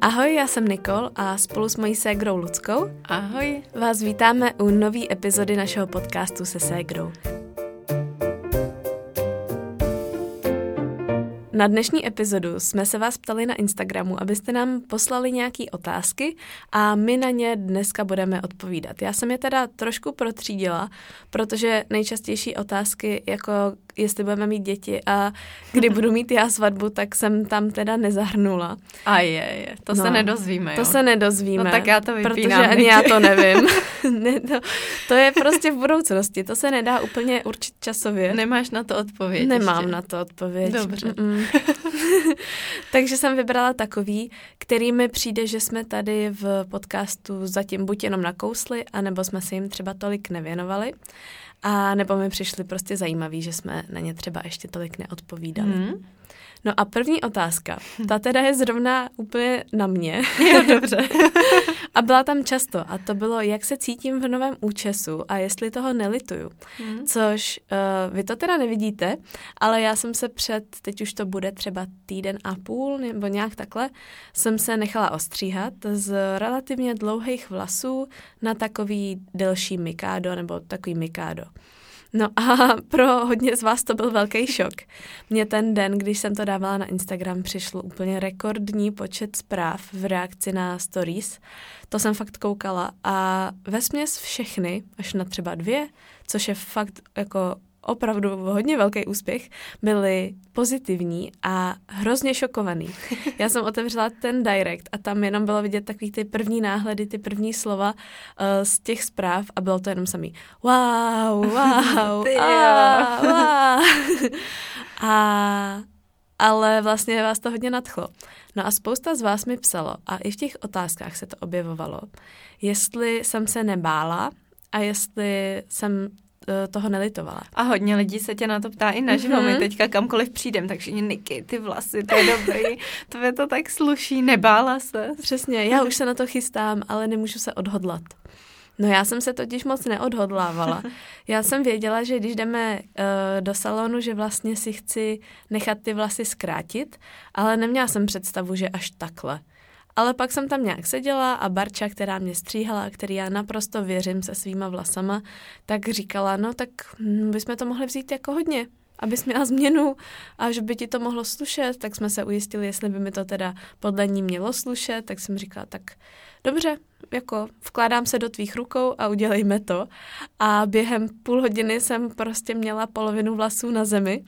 Ahoj, já jsem Nikol a spolu s mojí ségrou Luckou Ahoj. vás vítáme u nové epizody našeho podcastu se ségrou. Na dnešní epizodu jsme se vás ptali na Instagramu, abyste nám poslali nějaké otázky a my na ně dneska budeme odpovídat. Já jsem je teda trošku protřídila, protože nejčastější otázky, jako jestli budeme mít děti a kdy budu mít já svatbu, tak jsem tam teda nezahrnula. A je, je. To No, se nedozvíme, To jo? se nedozvíme. No tak já to Protože vypínám. ani já to nevím. ne, to, to je prostě v budoucnosti. To se nedá úplně určit časově. Nemáš na to odpověď Nemám ještě. na to odpověď. Dobře. Takže jsem vybrala takový, který mi přijde, že jsme tady v podcastu zatím buď jenom nakousli, anebo jsme se jim třeba tolik nevěnovali. A nebo mi přišli prostě zajímavý, že jsme na ně třeba ještě tolik neodpovídali. Hmm. No a první otázka, ta teda je zrovna úplně na mě. Dobře. A byla tam často a to bylo, jak se cítím v novém účesu a jestli toho nelituju. Hmm. Což uh, vy to teda nevidíte, ale já jsem se před, teď už to bude třeba týden a půl nebo nějak takhle, jsem se nechala ostříhat z relativně dlouhých vlasů na takový delší mikádo nebo takový mikádo. No a pro hodně z vás to byl velký šok. Mně ten den, když jsem to dávala na Instagram, přišlo úplně rekordní počet zpráv v reakci na stories. To jsem fakt koukala a ve směs všechny, až na třeba dvě, což je fakt jako opravdu hodně velký úspěch, byly pozitivní a hrozně šokovaný. Já jsem otevřela ten direct a tam jenom bylo vidět takový ty první náhledy, ty první slova uh, z těch zpráv a bylo to jenom samý wow, wow, a, wow. a ale vlastně vás to hodně nadchlo. No a spousta z vás mi psalo, a i v těch otázkách se to objevovalo, jestli jsem se nebála a jestli jsem toho nelitovala. A hodně lidí se tě na to ptá i naživo. Mhm. My teďka kamkoliv přijdem, takže Niky, ty vlasy, to je dobrý. to je to tak sluší, nebála se. Přesně, já už se na to chystám, ale nemůžu se odhodlat. No já jsem se totiž moc neodhodlávala. Já jsem věděla, že když jdeme uh, do salonu, že vlastně si chci nechat ty vlasy zkrátit, ale neměla jsem představu, že až takhle. Ale pak jsem tam nějak seděla a Barča, která mě stříhala, který já naprosto věřím se svýma vlasama, tak říkala, no tak hm, bychom to mohli vzít jako hodně, abys měla změnu a že by ti to mohlo slušet, tak jsme se ujistili, jestli by mi to teda podle ní mělo slušet, tak jsem říkala, tak dobře, jako vkládám se do tvých rukou a udělejme to. A během půl hodiny jsem prostě měla polovinu vlasů na zemi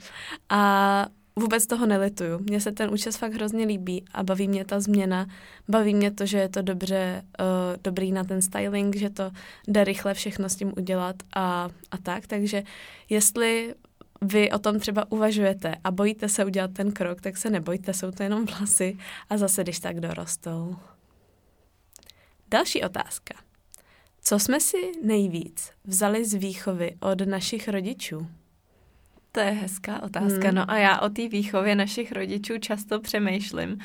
a vůbec toho nelituju. Mně se ten účes fakt hrozně líbí a baví mě ta změna, baví mě to, že je to dobře, uh, dobrý na ten styling, že to jde rychle všechno s tím udělat a, a tak, takže jestli vy o tom třeba uvažujete a bojíte se udělat ten krok, tak se nebojte, jsou to jenom vlasy a zase když tak dorostou. Další otázka. Co jsme si nejvíc vzali z výchovy od našich rodičů? To je hezká otázka. Hmm. No a já o té výchově našich rodičů často přemýšlím,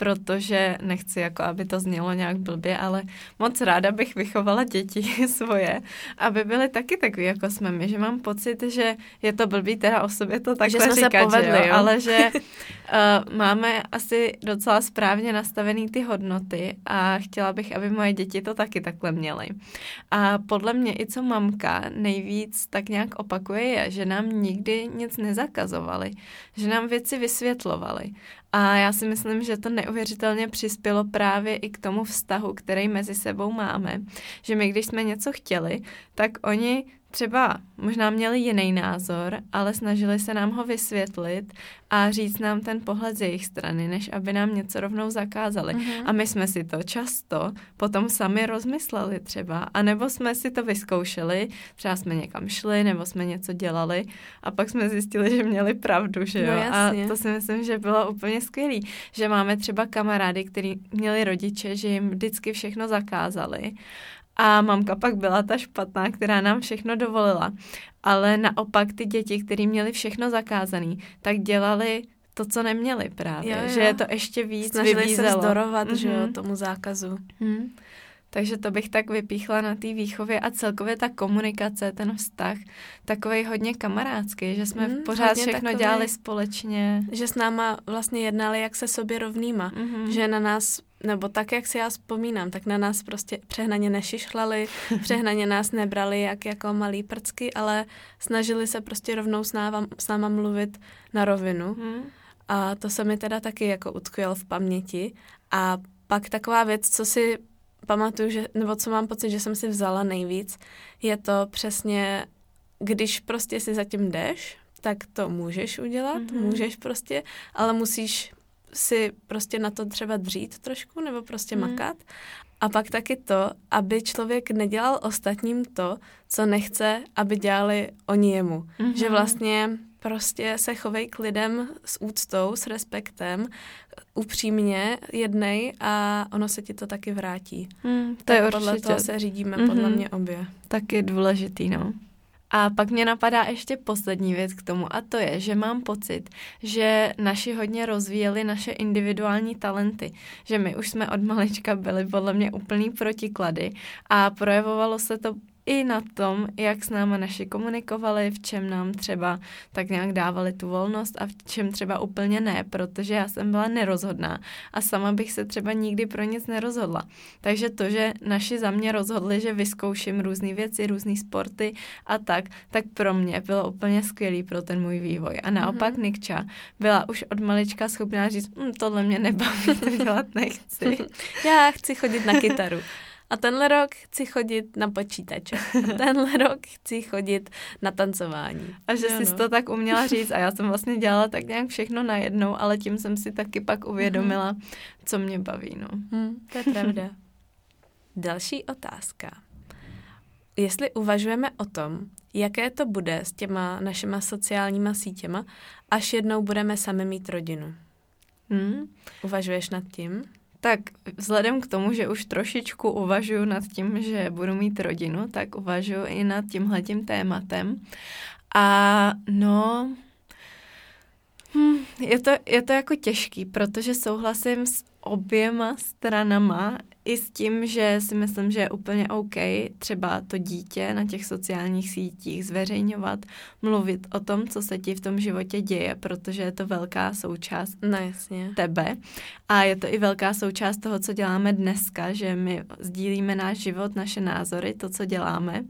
protože nechci, jako aby to znělo nějak blbě, ale moc ráda bych vychovala děti svoje, aby byly taky takový, jako jsme my, že mám pocit, že je to blbý teda o sobě to takhle jsme se říkat, povedli, že jo? ale že uh, máme asi docela správně nastavený ty hodnoty a chtěla bych, aby moje děti to taky takhle měly. A podle mě i co mamka nejvíc tak nějak opakuje je, že nám nikdy nic nezakazovali, že nám věci vysvětlovali. A já si myslím, že to neuvěřitelně přispělo právě i k tomu vztahu, který mezi sebou máme. Že my, když jsme něco chtěli, tak oni třeba možná měli jiný názor, ale snažili se nám ho vysvětlit a říct nám ten pohled z jejich strany, než aby nám něco rovnou zakázali. Mhm. A my jsme si to často potom sami rozmysleli třeba, anebo jsme si to vyzkoušeli, třeba jsme někam šli, nebo jsme něco dělali a pak jsme zjistili, že měli pravdu, že No jo. jasně. a to si myslím, že bylo úplně skvělý, že máme třeba kamarády, kteří měli rodiče, že jim vždycky všechno zakázali a mamka pak byla ta špatná, která nám všechno dovolila. Ale naopak ty děti, které měly všechno zakázané, tak dělali to, co neměli právě. Jo, jo. Že je to ještě víc Snažili vybízelo. se vzdorovat, mm-hmm. že jo, Mhm. tomu zákazu. Hmm. Takže to bych tak vypíchla na té výchově a celkově ta komunikace, ten vztah, takový hodně kamarádský, že jsme mm, pořád všechno takový, dělali společně. Že s náma vlastně jednali jak se sobě rovnýma, mm-hmm. že na nás, nebo tak, jak si já vzpomínám, tak na nás prostě přehnaně nešišlali, přehnaně nás nebrali jak jako malý prcky, ale snažili se prostě rovnou s náma, s náma mluvit na rovinu. Mm. A to se mi teda taky jako utkvěl v paměti. A pak taková věc, co si pamatuju, že, nebo co mám pocit, že jsem si vzala nejvíc, je to přesně, když prostě si zatím jdeš, tak to můžeš udělat, mm-hmm. můžeš prostě, ale musíš si prostě na to třeba dřít trošku, nebo prostě mm. makat. A pak taky to, aby člověk nedělal ostatním to, co nechce, aby dělali oni jemu. Mm-hmm. Že vlastně prostě se chovej k lidem s úctou, s respektem, upřímně jednej a ono se ti to taky vrátí. Mm, to je podle určitě. toho se řídíme, mm-hmm. podle mě obě. Tak je důležitý, no. A pak mě napadá ještě poslední věc k tomu a to je, že mám pocit, že naši hodně rozvíjeli naše individuální talenty, že my už jsme od malička byli podle mě úplný protiklady a projevovalo se to i na tom, jak s náma naši komunikovali, v čem nám třeba tak nějak dávali tu volnost a v čem třeba úplně ne, protože já jsem byla nerozhodná a sama bych se třeba nikdy pro nic nerozhodla. Takže to, že naši za mě rozhodli, že vyzkouším různé věci, různé sporty a tak, tak pro mě bylo úplně skvělý pro ten můj vývoj. A naopak mm-hmm. Nikča byla už od malička schopná říct, hm, tohle mě nebaví, to dělat nechci. já chci chodit na kytaru. A tenhle rok chci chodit na počítače. A tenhle rok chci chodit na tancování. A že jsi no. to tak uměla říct. A já jsem vlastně dělala tak nějak všechno najednou, ale tím jsem si taky pak uvědomila, mm-hmm. co mě baví. No. Hmm, to je pravda. Další otázka. Jestli uvažujeme o tom, jaké to bude s těma našima sociálníma sítěma, až jednou budeme sami mít rodinu. Hmm. Uvažuješ nad tím? Tak vzhledem k tomu, že už trošičku uvažuji nad tím, že budu mít rodinu, tak uvažuji i nad tímhletím tématem. A no, hm, je, to, je to jako těžký, protože souhlasím s oběma stranama i s tím, že si myslím, že je úplně OK třeba to dítě na těch sociálních sítích zveřejňovat, mluvit o tom, co se ti v tom životě děje, protože je to velká součást no, jasně. tebe. A je to i velká součást toho, co děláme dneska, že my sdílíme náš život, naše názory, to, co děláme.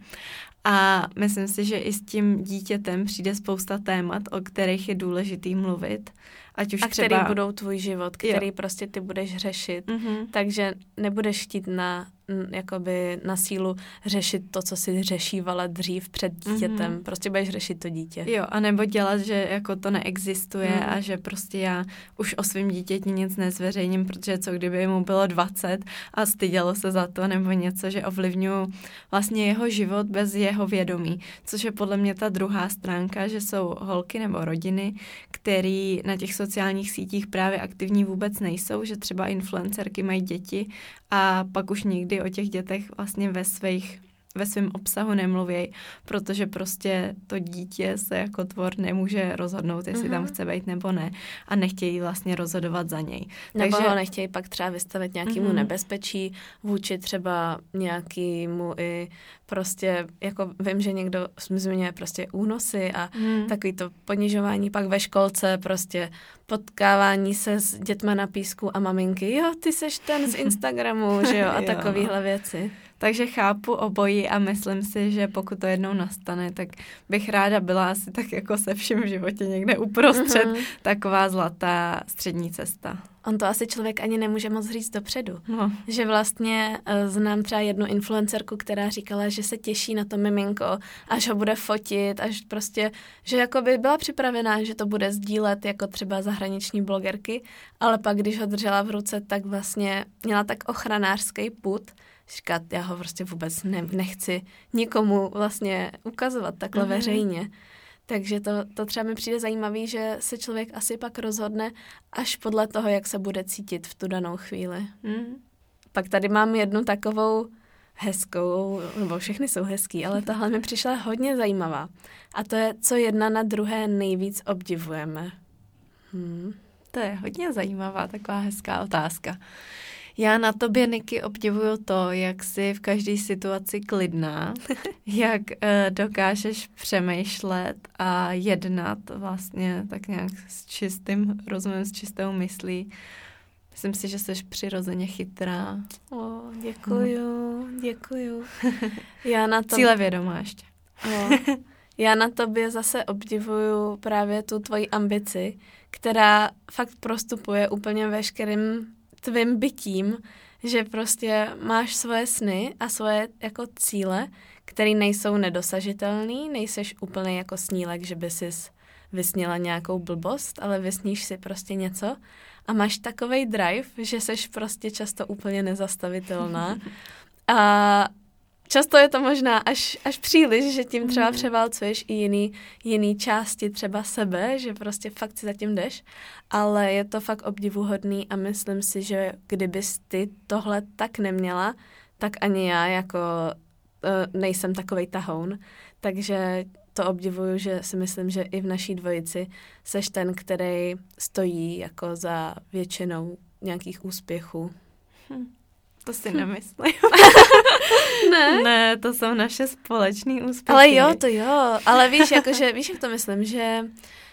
A myslím si, že i s tím dítětem přijde spousta témat, o kterých je důležitý mluvit. Ať už a třeba... který budou tvůj život, který jo. prostě ty budeš řešit. Mm-hmm. Takže nebudeš chtít na jakoby na sílu řešit to, co si řešívala dřív před dítětem. Mm-hmm. Prostě budeš řešit to dítě. Jo, a nebo dělat, že jako to neexistuje mm. a že prostě já už o svém dítěti nic nezveřejním, protože co kdyby mu bylo 20 a stydělo se za to, nebo něco, že ovlivňuji vlastně jeho život bez jeho vědomí, což je podle mě ta druhá stránka, že jsou holky nebo rodiny, který na těch sociálních sítích právě aktivní vůbec nejsou, že třeba influencerky mají děti a pak už nikdy o těch dětech vlastně ve svých ve svém obsahu nemluví, protože prostě to dítě se jako tvor nemůže rozhodnout, jestli mm-hmm. tam mhm. chce být nebo ne a nechtějí vlastně rozhodovat za něj. Nebo Takže... ho nechtějí pak třeba vystavit nějakému mm-hmm. nebezpečí vůči třeba nějakému i prostě, jako vím, že někdo zmiňuje prostě únosy a mm. takový to ponižování pak ve školce, prostě potkávání se s dětma na písku a maminky, jo, ty seš ten z Instagramu, že jo, a takovéhle věci. Takže chápu obojí a myslím si, že pokud to jednou nastane, tak bych ráda byla asi tak jako se vším v životě někde uprostřed uh-huh. taková zlatá střední cesta. On to asi člověk ani nemůže moc říct dopředu. No. Že vlastně uh, znám třeba jednu influencerku, která říkala, že se těší na to miminko, až ho bude fotit, až prostě, že jako by byla připravená, že to bude sdílet jako třeba zahraniční blogerky, ale pak, když ho držela v ruce, tak vlastně měla tak ochranářský put, říkat, já ho prostě vůbec ne, nechci nikomu vlastně ukazovat takhle mm-hmm. veřejně. Takže to, to třeba mi přijde zajímavý, že se člověk asi pak rozhodne až podle toho, jak se bude cítit v tu danou chvíli. Mm. Pak tady mám jednu takovou hezkou, nebo všechny jsou hezký, ale tahle mi přišla hodně zajímavá. A to je, co jedna na druhé nejvíc obdivujeme. Hmm. To je hodně zajímavá, taková hezká otázka. Já na tobě, Niky, obdivuju to, jak jsi v každé situaci klidná, jak uh, dokážeš přemýšlet a jednat vlastně tak nějak s čistým rozumem, s čistou myslí. Myslím si, že jsi přirozeně chytrá. O, děkuju, hmm. děkuju. Já na to... Cíle vědomá ještě. O, já na tobě zase obdivuju právě tu tvoji ambici, která fakt prostupuje úplně veškerým tvým bytím, že prostě máš svoje sny a svoje jako cíle, které nejsou nedosažitelné, nejseš úplně jako snílek, že by si vysněla nějakou blbost, ale vysníš si prostě něco a máš takový drive, že seš prostě často úplně nezastavitelná. A často je to možná až, až příliš, že tím třeba mhm. převálcuješ i jiný, jiný části třeba sebe, že prostě fakt si zatím jdeš, ale je to fakt obdivuhodný a myslím si, že kdybys ty tohle tak neměla, tak ani já jako uh, nejsem takovej tahoun, takže to obdivuju, že si myslím, že i v naší dvojici seš ten, který stojí jako za většinou nějakých úspěchů. Hm. To si nemyslím. ne? Ne, to jsou naše společné úspěchy. Ale jo, to jo. Ale víš, jakože, víš, jak to myslím, že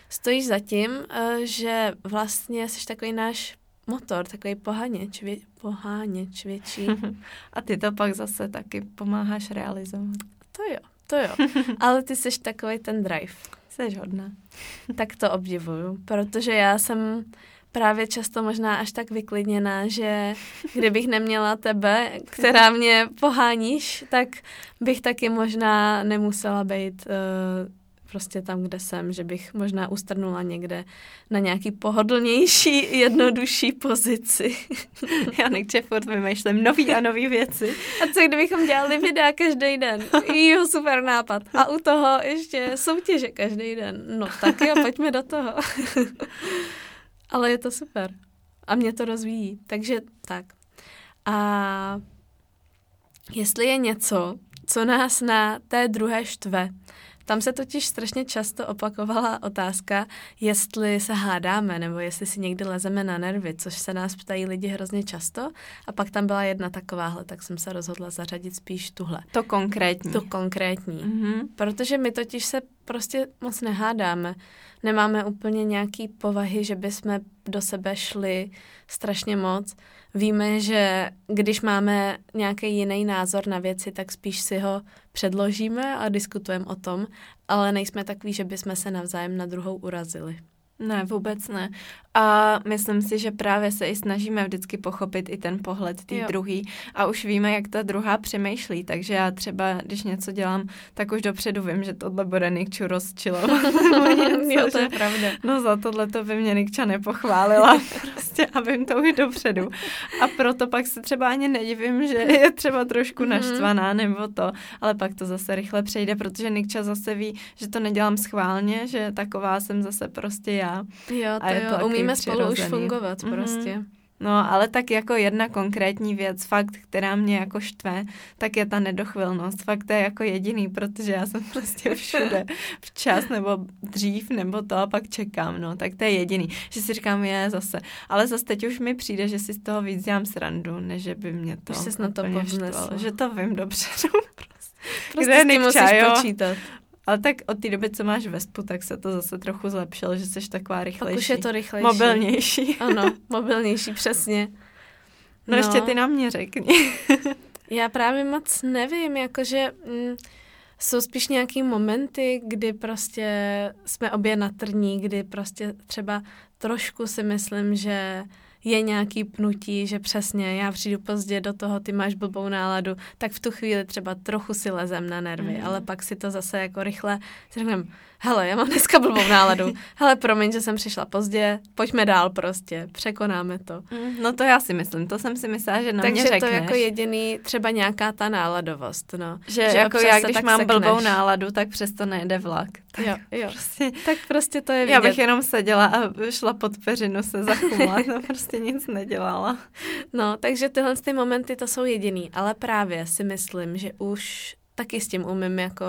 stojíš za tím, uh, že vlastně jsi takový náš motor, takový poháněč, vě, poháněč větší. A ty to pak zase taky pomáháš realizovat. To jo, to jo. Ale ty jsi takový ten drive. Jsi hodná. tak to obdivuju, protože já jsem právě často možná až tak vyklidněná, že kdybych neměla tebe, která mě poháníš, tak bych taky možná nemusela být uh, prostě tam, kde jsem, že bych možná ustrnula někde na nějaký pohodlnější, jednodušší pozici. Já nechci furt vymýšlím nový a nový věci. A co kdybychom dělali videa každý den? Jo, super nápad. A u toho ještě soutěže každý den. No tak jo, pojďme do toho. Ale je to super. A mě to rozvíjí. Takže tak. A jestli je něco, co nás na té druhé štve, tam se totiž strašně často opakovala otázka, jestli se hádáme nebo jestli si někdy lezeme na nervy, což se nás ptají lidi hrozně často. A pak tam byla jedna takováhle, tak jsem se rozhodla zařadit spíš tuhle. To konkrétní. To konkrétní. Mm-hmm. Protože my totiž se prostě moc nehádáme. Nemáme úplně nějaký povahy, že bychom do sebe šli strašně moc. Víme, že když máme nějaký jiný názor na věci, tak spíš si ho předložíme a diskutujeme o tom, ale nejsme takový, že bychom se navzájem na druhou urazili. Ne, vůbec ne. A myslím si, že právě se i snažíme vždycky pochopit i ten pohled tý druhý a už víme, jak ta druhá přemýšlí, takže já třeba, když něco dělám, tak už dopředu vím, že tohle bude Nikču rozčilovat. jo, to je pravda. No za tohle to by mě Nikča nepochválila, prostě a vím to už dopředu. A proto pak se třeba ani nedivím, že je třeba trošku mm-hmm. naštvaná nebo to, ale pak to zase rychle přejde, protože Nikča zase ví, že to nedělám schválně, že taková jsem zase prostě já. Jo, to a je jo, to umíme spolu už fungovat mm-hmm. prostě. No, ale tak jako jedna konkrétní věc, fakt, která mě jako štve, tak je ta nedochvilnost. Fakt to je jako jediný, protože já jsem prostě všude včas nebo dřív nebo to a pak čekám, no, tak to je jediný. Že si říkám, je zase. Ale zase teď už mi přijde, že si z toho víc dělám srandu, než že by mě to Už na to povznesl. Že to vím dobře. prostě, prostě s tím musíš počítat. Ale tak od té doby, co máš Vespu, tak se to zase trochu zlepšilo, že jsi taková rychlejší. Pak už je to rychlejší. Mobilnější. Ano, mobilnější, přesně. No, no ještě ty nám mě řekni. Já právě moc nevím, jakože mm, jsou spíš nějaký momenty, kdy prostě jsme obě na trní, kdy prostě třeba trošku si myslím, že je nějaký pnutí, že přesně já přijdu pozdě do toho, ty máš blbou náladu, tak v tu chvíli třeba trochu si lezem na nervy, mm. ale pak si to zase jako rychle řekneme, hele, já mám dneska blbou náladu, hele, promiň, že jsem přišla pozdě, pojďme dál prostě, překonáme to. Mm, no to já si myslím, to jsem si myslela, že na Takže mě řekneš. to jako jediný, třeba nějaká ta náladovost, no. Že, že jako já, když mám sekneš. blbou náladu, tak přesto nejde vlak. Tak jo, jo. Prostě, tak prostě to je vidět. Já bych jenom seděla a šla pod peřinu se zachumlat, no prostě nic nedělala. No, takže tyhle ty momenty to jsou jediný, ale právě si myslím, že už taky s tím umím jako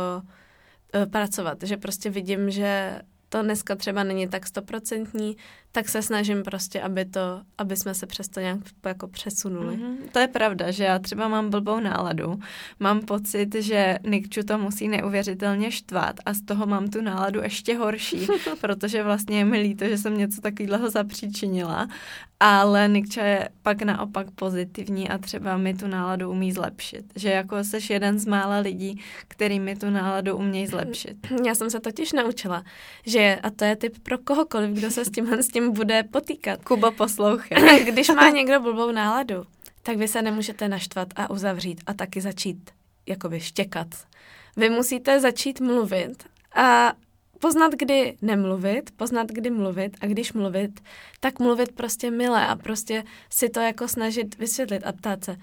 pracovat, že prostě vidím, že to dneska třeba není tak stoprocentní, tak se snažím prostě, aby to, aby jsme se přesto nějak jako přesunuli. Mm-hmm. To je pravda, že já třeba mám blbou náladu. Mám pocit, že Nikču to musí neuvěřitelně štvat a z toho mám tu náladu ještě horší, protože vlastně je mi líto, že jsem něco takového zapříčinila ale Nikča je pak naopak pozitivní a třeba mi tu náladu umí zlepšit. Že jako seš jeden z mála lidí, který mi tu náladu umějí zlepšit. Já jsem se totiž naučila, že, a to je typ pro kohokoliv, kdo se s tímhle s tím bude potýkat. Kuba poslouchej. Když má někdo blbou náladu, tak vy se nemůžete naštvat a uzavřít a taky začít jakoby štěkat. Vy musíte začít mluvit a poznat, kdy nemluvit, poznat, kdy mluvit a když mluvit, tak mluvit prostě milé a prostě si to jako snažit vysvětlit a ptát se.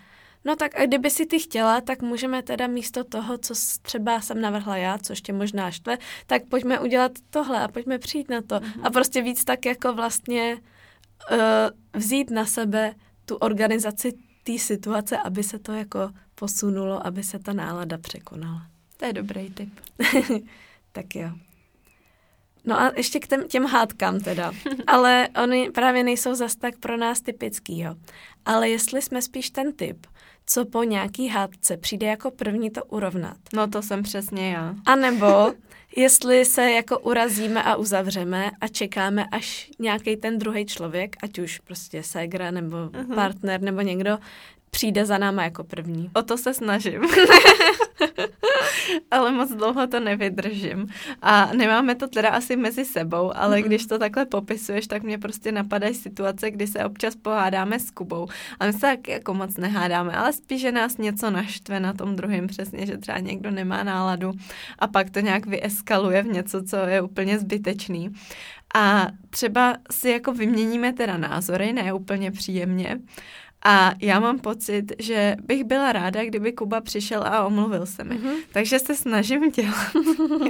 No tak a kdyby si ty chtěla, tak můžeme teda místo toho, co třeba jsem navrhla já, což tě možná štve, tak pojďme udělat tohle a pojďme přijít na to. Mm-hmm. A prostě víc tak jako vlastně uh, vzít na sebe tu organizaci té situace, aby se to jako posunulo, aby se ta nálada překonala. To je dobrý tip. tak jo. No a ještě k těm, těm hádkám teda. Ale oni právě nejsou zas tak pro nás typický, jo. Ale jestli jsme spíš ten typ, co po nějaký hádce přijde jako první to urovnat. No to jsem přesně já. A nebo jestli se jako urazíme a uzavřeme a čekáme, až nějaký ten druhý člověk, ať už prostě ségra nebo uh-huh. partner nebo někdo, přijde za náma jako první. O to se snažím. ale moc dlouho to nevydržím. A nemáme to teda asi mezi sebou, ale mm-hmm. když to takhle popisuješ, tak mě prostě napadají situace, kdy se občas pohádáme s Kubou. A my se tak jako moc nehádáme, ale spíš, že nás něco naštve na tom druhém přesně, že třeba někdo nemá náladu a pak to nějak vyeskaluje v něco, co je úplně zbytečný. A třeba si jako vyměníme teda názory, ne úplně příjemně, a já mám pocit, že bych byla ráda, kdyby Kuba přišel a omluvil se mi. Mm-hmm. Takže se snažím dělat,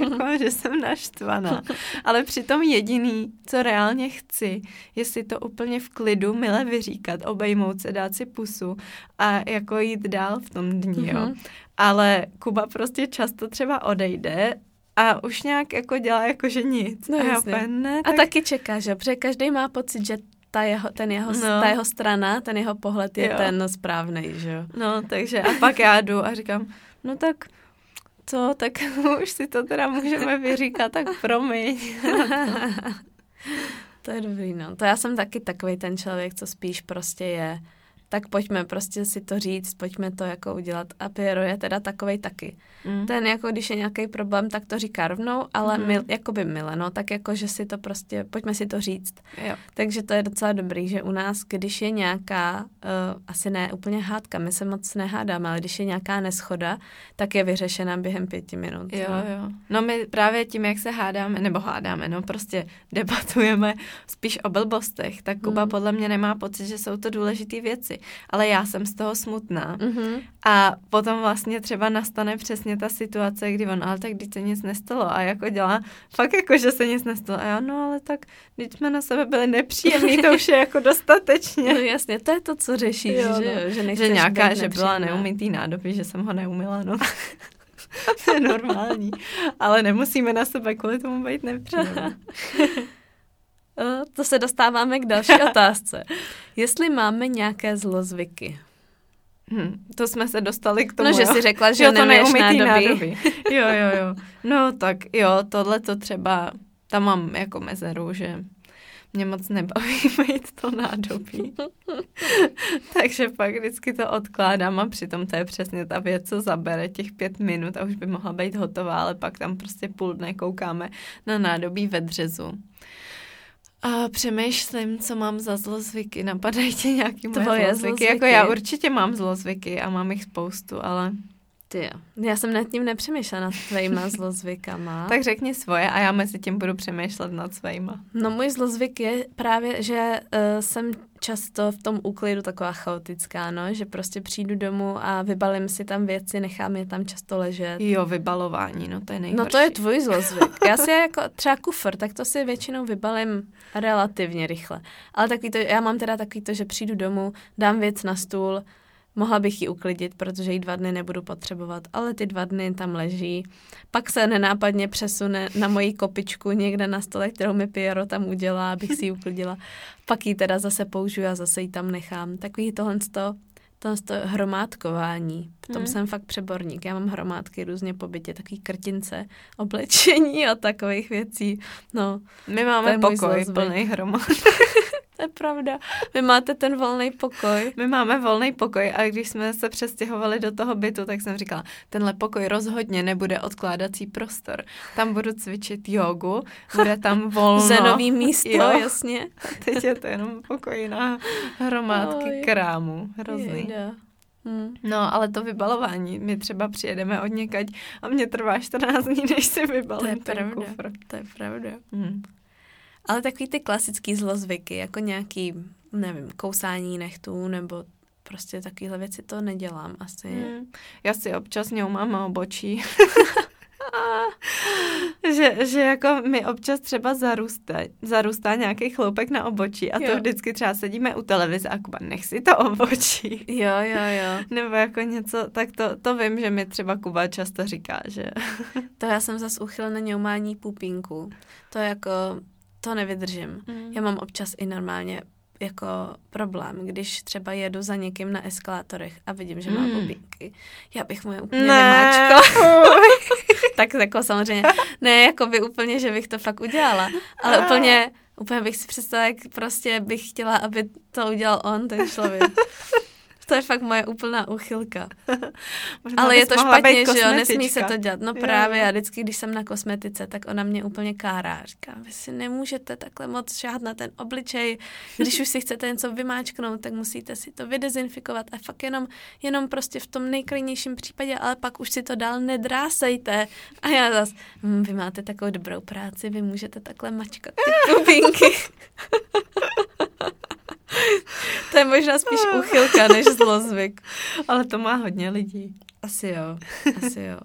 jako, že jsem naštvaná. Ale přitom jediný, co reálně chci, je si to úplně v klidu mile vyříkat, obejmout se, dát si pusu a jako jít dál v tom dní, mm-hmm. jo. Mhm. Ale Kuba prostě často třeba odejde a už nějak jako dělá jako, že nic. No, a, já ne, tak... a taky čeká, že? Protože každý má pocit, že ta jeho, ten jeho, no. ta jeho strana, ten jeho pohled je jo. ten správný, že jo. No, takže a pak já jdu a říkám, no tak co, tak už si to teda můžeme vyříkat, tak promiň. to je dobrý, no. To já jsem taky takový ten člověk, co spíš prostě je tak pojďme prostě si to říct, pojďme to jako udělat. A Piero je teda takovej taky. Mm. Ten jako, když je nějaký problém, tak to říká rovnou, ale mm. mil, jakoby mile, no, tak jako, že si to prostě, pojďme si to říct. Jo. Takže to je docela dobrý, že u nás, když je nějaká, uh, asi ne úplně hádka, my se moc nehádáme, ale když je nějaká neschoda, tak je vyřešena během pěti minut. Jo, no. jo. No my právě tím, jak se hádáme, nebo hádáme, no prostě debatujeme spíš o blbostech, tak Kuba mm. podle mě nemá pocit, že jsou to důležité věci ale já jsem z toho smutná. Mm-hmm. A potom vlastně třeba nastane přesně ta situace, kdy on, ale tak když se nic nestalo a jako dělá fakt jako, že se nic nestalo. A já, no ale tak, když jsme na sebe byli nepříjemní, to už je jako dostatečně. No jasně, to je to, co řešíš, jo, že, no. že, že nějaká, že byla neumytý nádobí, že jsem ho neumila, no. to je normální. Ale nemusíme na sebe kvůli tomu být nepříjemní. Eh, to se dostáváme k další otázce. Jestli máme nějaké zlozvyky. Hmm, to jsme se dostali k tomu. No, že jo. si řekla, že jo, to neumí nádobí. nádobí. jo, jo, jo. No tak jo, tohle to třeba, tam mám jako mezeru, že mě moc nebaví mít to nádobí. Takže pak vždycky to odkládám a přitom to je přesně ta věc, co zabere těch pět minut a už by mohla být hotová, ale pak tam prostě půl dne koukáme na nádobí ve dřezu. A přemýšlím, co mám za zlozvyky. Napadají tě nějaký moje zlozvyky? zlozvyky? Jako já určitě mám zlozvyky a mám jich spoustu, ale... Ty jo. Já jsem nad tím nepřemýšlela nad tvýma zlozvykama. tak řekni svoje a já mezi tím budu přemýšlet nad svýma. No můj zlozvyk je právě, že uh, jsem často v tom úklidu taková chaotická, no, že prostě přijdu domů a vybalím si tam věci, nechám je tam často ležet. Jo, vybalování, no to je nejhorší. No to je tvůj zlozvyk. Já si jako třeba kufr, tak to si většinou vybalím relativně rychle. Ale takový to, já mám teda takový to, že přijdu domů, dám věc na stůl, Mohla bych ji uklidit, protože ji dva dny nebudu potřebovat, ale ty dva dny tam leží. Pak se nenápadně přesune na moji kopičku někde na stole, kterou mi Piero tam udělá, abych si ji uklidila. Pak ji teda zase použiju a zase ji tam nechám. Takový tohle to, tohle to hromádkování. V tom hmm. jsem fakt přeborník. Já mám hromádky různě po bytě, takový krtince, oblečení a takových věcí. No, My máme pokoj plný hromad. To je pravda. Vy máte ten volný pokoj. My máme volný pokoj a když jsme se přestěhovali do toho bytu, tak jsem říkala, tenhle pokoj rozhodně nebude odkládací prostor. Tam budu cvičit jogu, bude tam volno. Zenový místo, jo. jasně. A teď je to jenom pokoj na hromádky Oj. krámu. Hrozný. Jejda. Hmm. No, ale to vybalování, my třeba přijedeme od někať a mě trvá 14 dní, než si vybalím to je pravda. Kufr. To je pravda. Hmm. Ale takový ty klasický zlozvyky, jako nějaký, nevím, kousání nechtů nebo prostě takovéhle věci to nedělám asi. Hmm. Já si občas mám obočí. že, že jako mi občas třeba zarůstá, zarůstá nějaký chloupek na obočí a jo. to vždycky třeba sedíme u televize a Kuba, nech si to obočí. Jo, jo, jo. Nebo jako něco, tak to, to vím, že mi třeba Kuba často říká, že... to já jsem zase uchyl na ňoumání pupínku. To jako to nevydržím. Mm. Já mám občas i normálně jako problém, když třeba jedu za někým na eskalátorech a vidím, že má mm. bubínky. Já bych mu je úplně ne. tak jako samozřejmě, ne jako by úplně, že bych to fakt udělala, ale úplně, úplně bych si představila, jak prostě bych chtěla, aby to udělal on, ten člověk. To je fakt moje úplná uchylka. Ale je to špatně, že jo, nesmí se to dělat. No právě, já vždycky, když jsem na kosmetice, tak ona mě úplně kárá. Říká, vy si nemůžete takhle moc šáhat na ten obličej. Když už si chcete něco vymáčknout, tak musíte si to vydezinfikovat a fakt jenom, jenom prostě v tom nejklidnějším případě, ale pak už si to dál nedrásejte. A já zas, hm, vy máte takovou dobrou práci, vy můžete takhle mačkat ty pupínky. to je možná spíš uchylka než zlozvyk. Ale to má hodně lidí. Asi jo, asi jo.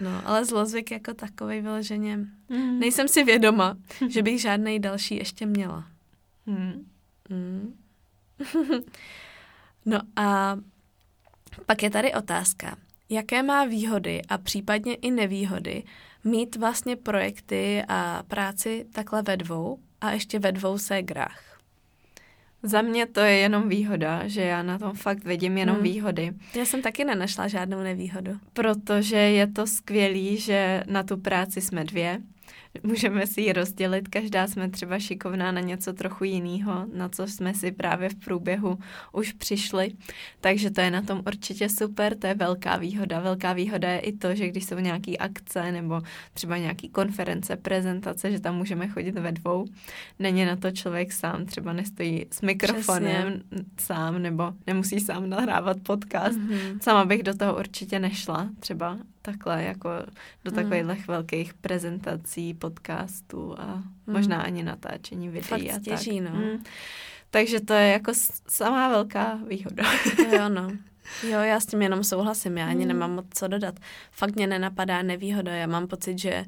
No, ale zlozvyk jako takovej vyloženě. Mm. Nejsem si vědoma, že bych žádný další ještě měla. Mm. Mm. no a pak je tady otázka, jaké má výhody a případně i nevýhody mít vlastně projekty a práci takhle ve dvou a ještě ve dvou ségrách. Za mě to je jenom výhoda, že já na tom fakt vidím jenom hmm. výhody. Já jsem taky nenašla žádnou nevýhodu. Protože je to skvělý, že na tu práci jsme dvě, můžeme si ji rozdělit. Každá jsme třeba šikovná na něco trochu jiného, na co jsme si právě v průběhu už přišli. Takže to je na tom určitě super, to je velká výhoda. Velká výhoda je i to, že když jsou nějaké akce nebo třeba nějaké konference, prezentace, že tam můžeme chodit ve dvou. Není na to člověk sám, třeba nestojí s mikrofonem Přesně. sám nebo nemusí sám nahrávat podcast. Mm-hmm. Sama bych do toho určitě nešla třeba takhle, jako do hmm. takových velkých prezentací, podcastů a hmm. možná ani natáčení videí Fakt a stěží, tak. no. Hmm. Takže to je jako samá velká výhoda. jo, no. Jo, já s tím jenom souhlasím, já ani hmm. nemám moc co dodat. Fakt mě nenapadá nevýhoda, já mám pocit, že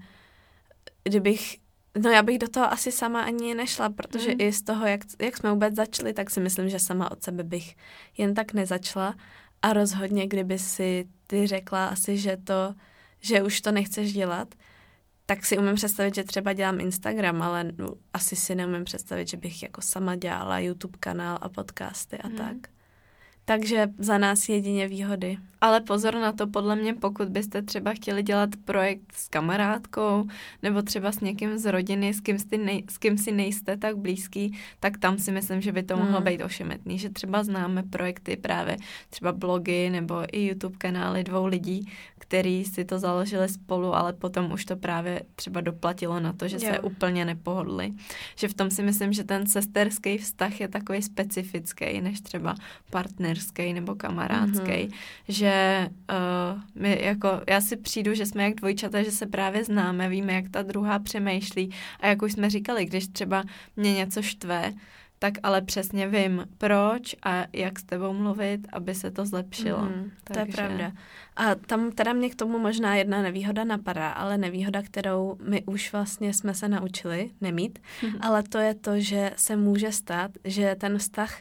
kdybych No já bych do toho asi sama ani nešla, protože mm. i z toho, jak, jak jsme vůbec začali, tak si myslím, že sama od sebe bych jen tak nezačala. A rozhodně, kdyby si ty řekla asi, že to, že už to nechceš dělat, tak si umím představit, že třeba dělám Instagram, ale no, asi si neumím představit, že bych jako sama dělala YouTube kanál a podcasty a hmm. tak. Takže za nás jedině výhody. Ale pozor na to, podle mě, pokud byste třeba chtěli dělat projekt s kamarádkou nebo třeba s někým z rodiny, s kým, si nej, s kým si nejste tak blízký, tak tam si myslím, že by to mohlo mm. být ošemetný. Že třeba známe projekty právě třeba blogy nebo i YouTube kanály dvou lidí, který si to založili spolu, ale potom už to právě třeba doplatilo na to, že jo. se úplně nepohodli. Že v tom si myslím, že ten sesterský vztah je takový specifický, než třeba partnerský nebo kamarádský. Mm-hmm. Že uh, my jako, já si přijdu, že jsme jak dvojčata, že se právě známe, víme, jak ta druhá přemýšlí a jak už jsme říkali, když třeba mě něco štve, tak ale přesně vím, proč a jak s tebou mluvit, aby se to zlepšilo. Mm, to Takže... je pravda. A tam teda mě k tomu možná jedna nevýhoda napadá, ale nevýhoda, kterou my už vlastně jsme se naučili nemít, mm. ale to je to, že se může stát, že ten vztah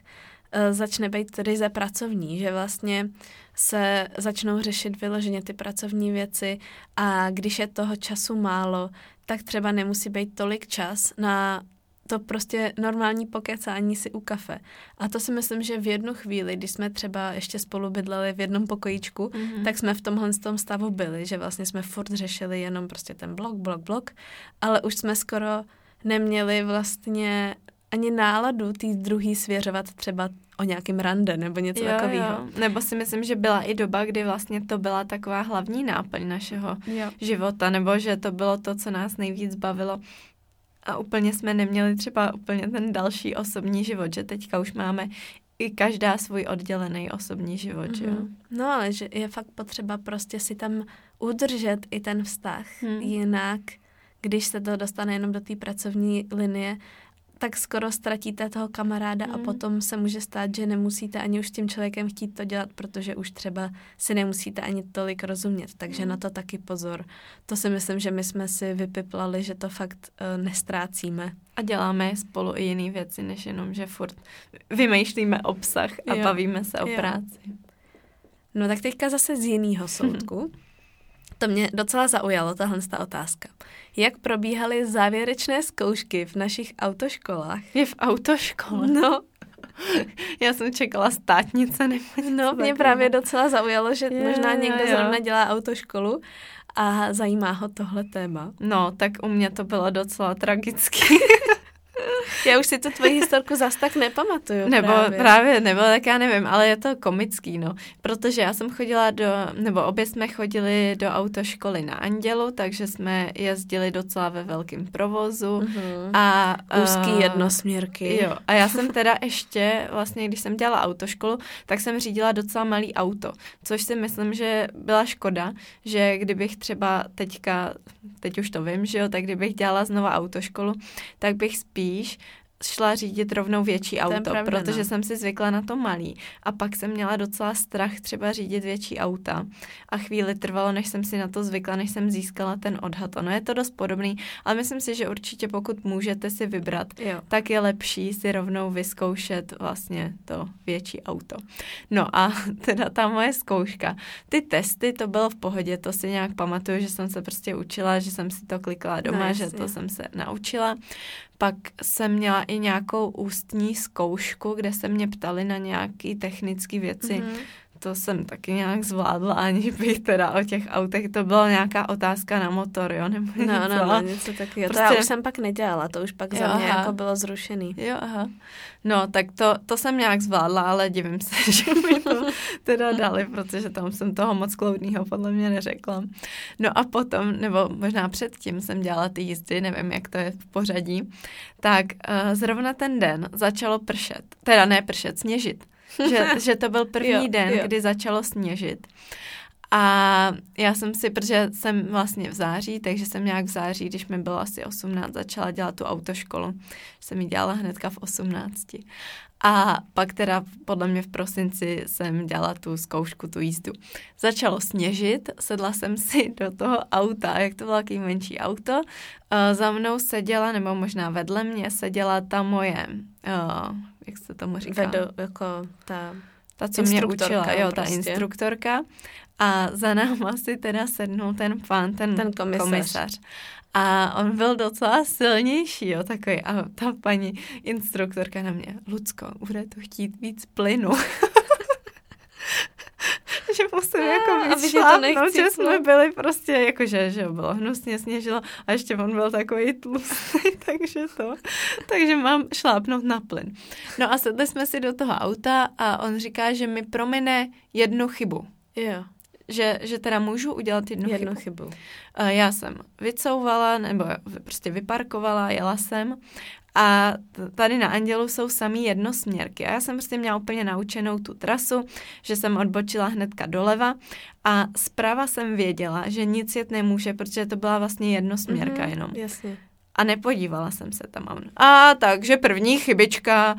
začne být ryze pracovní, že vlastně se začnou řešit vyloženě ty pracovní věci a když je toho času málo, tak třeba nemusí být tolik čas na to prostě normální pokecání si u kafe. A to si myslím, že v jednu chvíli, když jsme třeba ještě spolu bydleli v jednom pokojíčku, mm-hmm. tak jsme v tomhle tom stavu byli, že vlastně jsme furt řešili jenom prostě ten blok, blok, blok, ale už jsme skoro neměli vlastně ani náladu tý druhý svěřovat třeba o nějakém rande nebo něco jo, takového. Nebo si myslím, že byla i doba, kdy vlastně to byla taková hlavní náplň našeho jo. života, nebo že to bylo to, co nás nejvíc bavilo. A úplně jsme neměli třeba úplně ten další osobní život, že teďka už máme i každá svůj oddělený osobní život, mm-hmm. jo? No ale že je fakt potřeba prostě si tam udržet i ten vztah, hmm. jinak když se to dostane jenom do té pracovní linie, tak skoro ztratíte toho kamaráda a hmm. potom se může stát, že nemusíte ani už s tím člověkem chtít to dělat, protože už třeba si nemusíte ani tolik rozumět, takže mm. na to taky pozor. To si myslím, že my jsme si vypiplali, že to fakt uh, nestrácíme. A děláme spolu i jiné věci, než jenom, že furt vymýšlíme obsah a jo. bavíme se o jo. práci. No tak teďka zase z jiného soudku. To mě docela zaujalo, tahle ta otázka. Jak probíhaly závěrečné zkoušky v našich autoškolách? Je v autoškole? No. Já jsem čekala státnice nebo No, mě právě docela zaujalo, že je, možná někdo jo. zrovna dělá autoškolu a zajímá ho tohle téma. No, tak u mě to bylo docela tragický. Já už si tu tvoji historku zas tak nepamatuju. Nebo právě. právě, nebo tak já nevím, ale je to komický, no. Protože já jsem chodila do, nebo obě jsme chodili do autoškoly na Andělu, takže jsme jezdili docela ve velkém provozu. Uh-huh. A, Úzký uh, jednosměrky. Jo, a já jsem teda ještě, vlastně, když jsem dělala autoškolu, tak jsem řídila docela malý auto, což si myslím, že byla škoda, že kdybych třeba teďka, teď už to vím, že jo, tak kdybych dělala znova autoškolu, tak bych spíš šla řídit rovnou větší auto, pravda, protože no. jsem si zvykla na to malý. A pak jsem měla docela strach třeba řídit větší auta. A chvíli trvalo, než jsem si na to zvykla, než jsem získala ten odhad. Ono je to dost podobný, ale myslím si, že určitě pokud můžete si vybrat, jo. tak je lepší si rovnou vyzkoušet vlastně to větší auto. No a teda ta moje zkouška. Ty testy, to bylo v pohodě, to si nějak pamatuju, že jsem se prostě učila, že jsem si to klikla doma, no, že to jsem se naučila. Pak jsem měla i nějakou ústní zkoušku, kde se mě ptali na nějaké technické věci. Mm-hmm to jsem taky nějak zvládla, aniž bych teda o těch autech, to byla nějaká otázka na motor, jo, nebo no, něco. No, no, něco takového. Prostě... To já už jsem pak nedělala, to už pak jo, za mě aha. jako bylo zrušený. Jo, aha. No, tak to, to jsem nějak zvládla, ale divím se, že mi to teda dali, protože tam jsem toho moc kloudného podle mě neřekla. No a potom, nebo možná předtím jsem dělala ty jízdy, nevím, jak to je v pořadí, tak uh, zrovna ten den začalo pršet. Teda ne pršet, sněžit že, že to byl první jo, den, jo. kdy začalo sněžit. A já jsem si, protože jsem vlastně v září, takže jsem nějak v září, když mi bylo asi 18, začala dělat tu autoškolu. Jsem ji dělala hnedka v 18. A pak teda podle mě v prosinci jsem dělala tu zkoušku, tu jízdu. Začalo sněžit, sedla jsem si do toho auta, jak to bylo takové menší auto. Uh, za mnou seděla, nebo možná vedle mě seděla ta moje, uh, jak se tomu říká? Vedo, jako ta ta, co mě učila, jo, ta prostě. instruktorka. A za náma si teda sednul ten pán, ten, ten komisař. komisař. A on byl docela silnější, jo, takový. A ta paní instruktorka na mě, Lucko, bude to chtít víc plynu. že musím a, jako víc šlápnout, že jsme byli prostě, jakože, že bylo hnusně, sněžilo a ještě on byl takový tlustý, takže to, takže mám šlápnout na plyn. No a sedli jsme si do toho auta a on říká, že mi promine jednu chybu. Jo že, že teda můžu udělat jednu, jednu chybu. chybu. Já jsem vycouvala, nebo prostě vyparkovala, jela jsem a tady na Andělu jsou samý jednosměrky. A já jsem prostě měla úplně naučenou tu trasu, že jsem odbočila hnedka doleva a zprava jsem věděla, že nic jet nemůže, protože to byla vlastně jednosměrka mm-hmm, jenom. Jasně a nepodívala jsem se tam. A takže první chybička,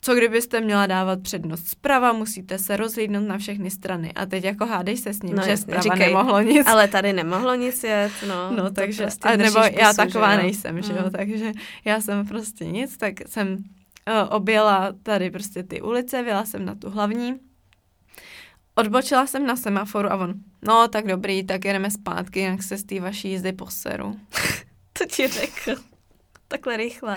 co kdybyste měla dávat přednost zprava, musíte se rozhlídnout na všechny strany. A teď jako hádej se s ním, no, že zprava říkej, nemohlo nic. Ale tady nemohlo nic jet, no. No takže, prostě a nebo já taková že nejsem, že jo, mm. takže já jsem prostě nic, tak jsem objela tady prostě ty ulice, vyjela jsem na tu hlavní, odbočila jsem na semaforu a on, no tak dobrý, tak jedeme zpátky, jinak se z té vaší jízdy poseru. to ti řekl. Takhle rychle.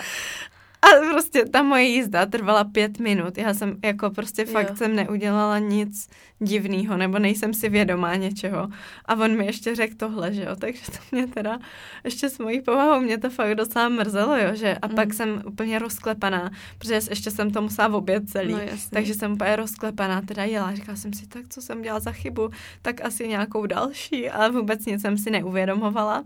A prostě ta moje jízda trvala pět minut. Já jsem jako prostě fakt jo. jsem neudělala nic divného, nebo nejsem si vědomá něčeho. A on mi ještě řekl tohle, že jo. Takže to mě teda, ještě s mojí povahou, mě to fakt docela mrzelo, jo, že. A mm. pak jsem úplně rozklepaná, protože ještě jsem to musela v oběd celý. No, takže jsem úplně rozklepaná, teda jela. Říkala jsem si, tak co jsem dělala za chybu, tak asi nějakou další, ale vůbec nic jsem si neuvědomovala.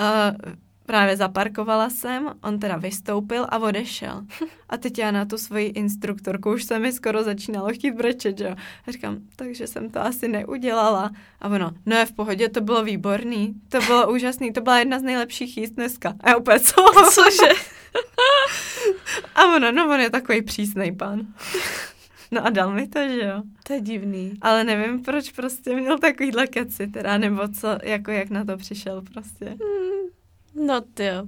Uh, Právě zaparkovala jsem, on teda vystoupil a odešel. A teď já na tu svoji instruktorku už se mi skoro začínalo chtít brečet, že jo. A říkám, takže jsem to asi neudělala. A ono, no je v pohodě, to bylo výborný, to bylo úžasný, to byla jedna z nejlepších jíst dneska. A já úplně, co? Cože? a ono, no on je takový přísnej pán. No a dal mi to, že jo. To je divný. Ale nevím, proč prostě měl takovýhle keci teda, nebo co, jako jak na to přišel prostě. Hmm. No ty jo.